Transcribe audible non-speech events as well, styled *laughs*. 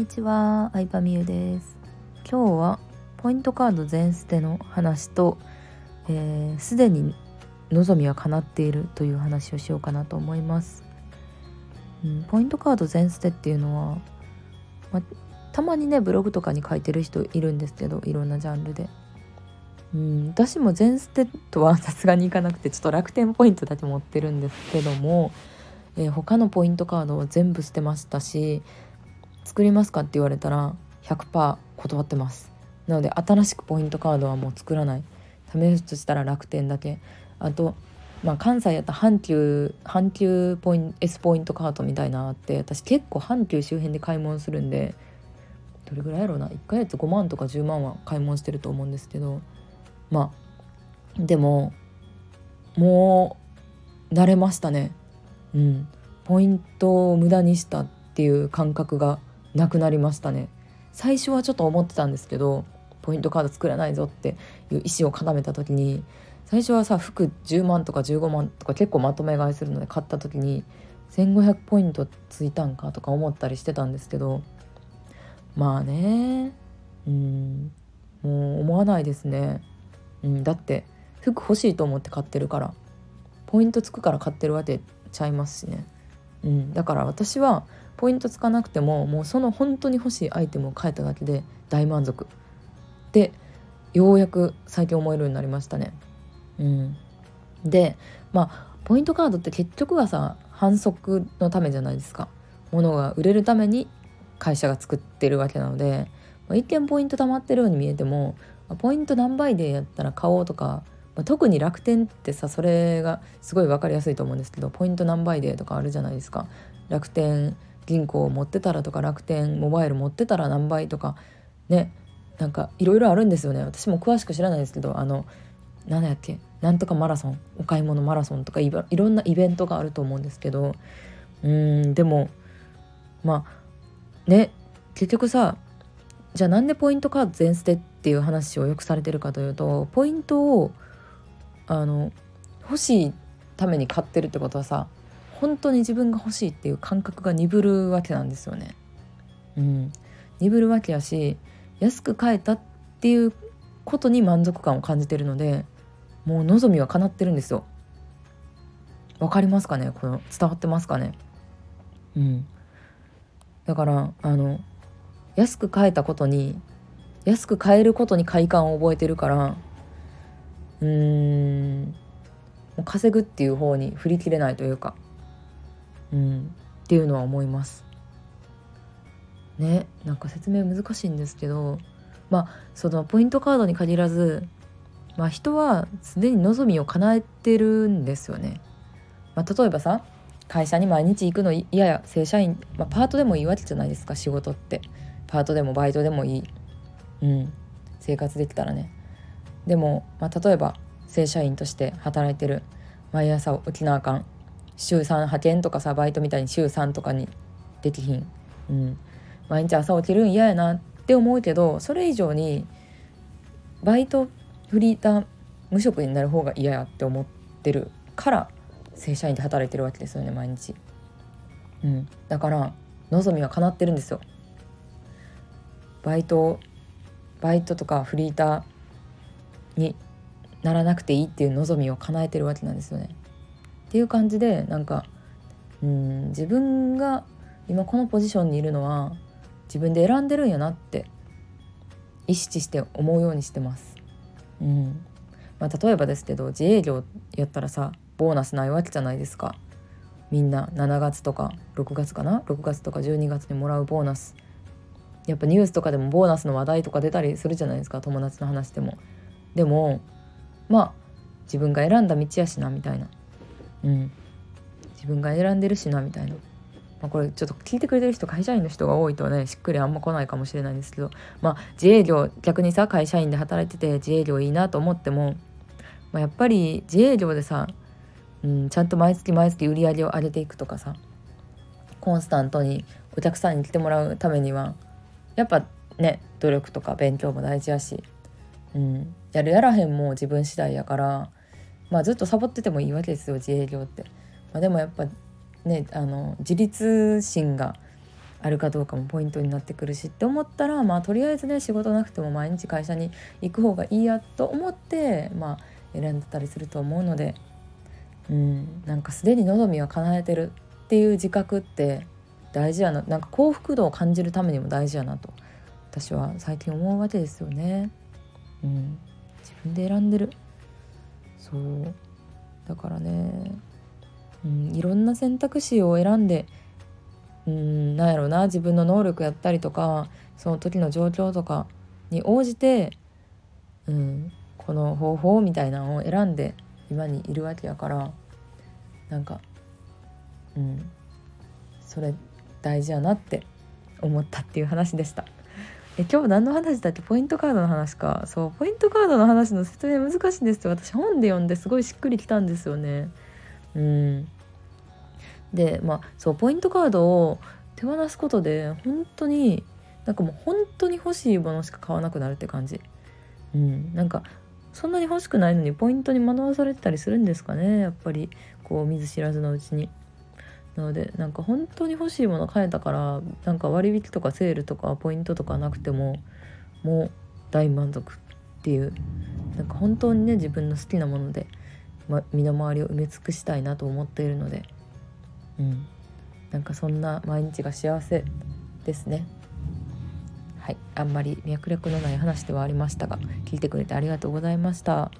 にちは、相葉美優です。今日はポイントカード全捨ての話とすで、えー、に望みは叶っているという話をしようかなと思います、うん、ポイントカード全捨てっていうのは、ま、たまにねブログとかに書いてる人いるんですけどいろんなジャンルで。うん、私も全捨てとは *laughs* さすがにいかなくてちょっと楽天ポイントだけ持ってるんですけども、えー、他のポイントカードを全部捨てましたし作りますかって言われたら100%断ってます。なので新しくポイントカードはもう作らない。試すとしたら楽天だけ。あとまあ関西やったら阪急阪急ポイン S ポイントカードみたいなあって私結構阪急周辺で買い物するんでどれぐらいやろうな。1ヶ月5万とか10万は買い物してると思うんですけどまあでももう慣れましたね。うん。ポイントを無駄にしたっていう感覚がなくなりましたね。最初はちょっと思ってたんですけどポイントカード作らないぞっていう意思を固めた時に最初はさ服10万とか15万とか結構まとめ買いするので買った時に1500ポイントついたんかとか思ったりしてたんですけどまあねうんもう思わないですね、うん、だって服欲しいと思って買ってるからポイントつくから買ってるわけちゃいますしね、うん、だから私はポイントつかなくてももうその本当に欲しいアイテムを変えただけで大満足でようやく最近思えるようになりましたね。うん、でまあポイントカードって結局はさ反則のためじゃないですか。物が売れるために会社が作ってるわけなので、まあ、一見ポイント貯まってるように見えても、ま、ポイント何倍でやったら買おうとか、まあ、特に楽天ってさそれがすごい分かりやすいと思うんですけどポイント何倍でとかあるじゃないですか。楽天銀行を持ってたらとか楽天モバイル持ってたら何倍とかねなんかいろいろあるんですよね。私も詳しく知らないですけどあの何やっけなんとかマラソンお買い物マラソンとかいろんなイベントがあると思うんですけどうんでもまあね結局さじゃあなんでポイントカード全捨てっていう話をよくされてるかというとポイントをあの欲しいために買ってるってことはさ本当に自分が欲しいっていう感覚が鈍るわけなんですよね。うん、鈍るわけやし安く買えたっていうことに満足感を感じてるのでもう望みは叶ってるんですよ。わかりますかね？この伝わってますかね？うん。だからあの安く買えたことに安く買えることに快感を覚えてるからうーんもう稼ぐっていう方に振り切れないというかうん、っていうのは思います。ね。なんか説明難しいんですけどまあそのポイントカードに限らず、まあ、人はすでに望みを叶えてるんですよね。まあ、例えばさ会社に毎日行くの嫌や正社員、まあ、パートでもいいわけじゃないですか仕事って。パートでもバイトでもいい、うん、生活できたらね。でも、まあ、例えば正社員として働いてる。毎朝起きなあかん。週3派遣とかさバイトみたいに週3とかにできひん、うん、毎日朝起きるん嫌やなって思うけどそれ以上にバイトフリーター無職になる方が嫌やって思ってるから正社員で働いてるわけですよね毎日、うん、だから望みは叶ってるんですよ。バイトバイトとかフリーターにならなくていいっていう望みを叶えてるわけなんですよね。っていう感じでなんかうん自分が今このポジションにいるのは自分で選んでるんやなって意識して思うようにしてます。うん。まあ、例えばですけど自営業やったらさボーナスないわけじゃないですか。みんな7月とか6月かな？6月とか12月にもらうボーナス。やっぱニュースとかでもボーナスの話題とか出たりするじゃないですか友達の話でも。でもまあ自分が選んだ道やしなみたいな。うん。自分が選んでるしなみたいな、まあ、これちょっと聞いてくれてる人会社員の人が多いとねしっくりあんま来ないかもしれないんですけど。まあ自営業逆にさ会社員で働いてて自営業いいなと思っても、まあ、やっぱり自営業でさ、うん、ちゃんと毎月毎月売り上げを上げていくとかさコンスタントにお客さんに来てもらうためにはやっぱね努力とか勉強も大事やし、うん、やるやらへんも自分次第やからまあずっとサボっててもいいわけですよ自営業って。まあ、でもやっぱねあの自立心があるかどうかもポイントになってくるしって思ったらまあとりあえずね仕事なくても毎日会社に行く方がいいやと思ってまあ選んでたりすると思うのでうんなんかすでに望みは叶えてるっていう自覚って大事やななんか幸福度を感じるためにも大事やなと私は最近思うわけですよね。うん、自分で選んでるそうだからね、うん、いろんな選択肢を選んでうんなんやろうな自分の能力やったりとかその時の状況とかに応じて、うん、この方法みたいなのを選んで今にいるわけやからなんかうんそれ大事やなって思ったっていう話でした。え今日何の話だっけ？ポイントカードの話か。そうポイントカードの話の説明難しいんですよ私本で読んですごいしっくりきたんですよね。うん。でまあそうポイントカードを手放すことで本当になんかもう本当に欲しいものしか買わなくなるって感じ。うん。なんかそんなに欲しくないのにポイントに惑わされてたりするんですかねやっぱり。こう見ず知らずのうちに。なのでなんか本当に欲しいもの買えたからなんか割引とかセールとかポイントとかなくてももう大満足っていうなんか本当にね自分の好きなもので、ま、身の回りを埋め尽くしたいなと思っているのでうんなんかそんな毎日が幸せですね。はい、あんまり脈絡のない話ではありましたが聞いてくれてありがとうございました。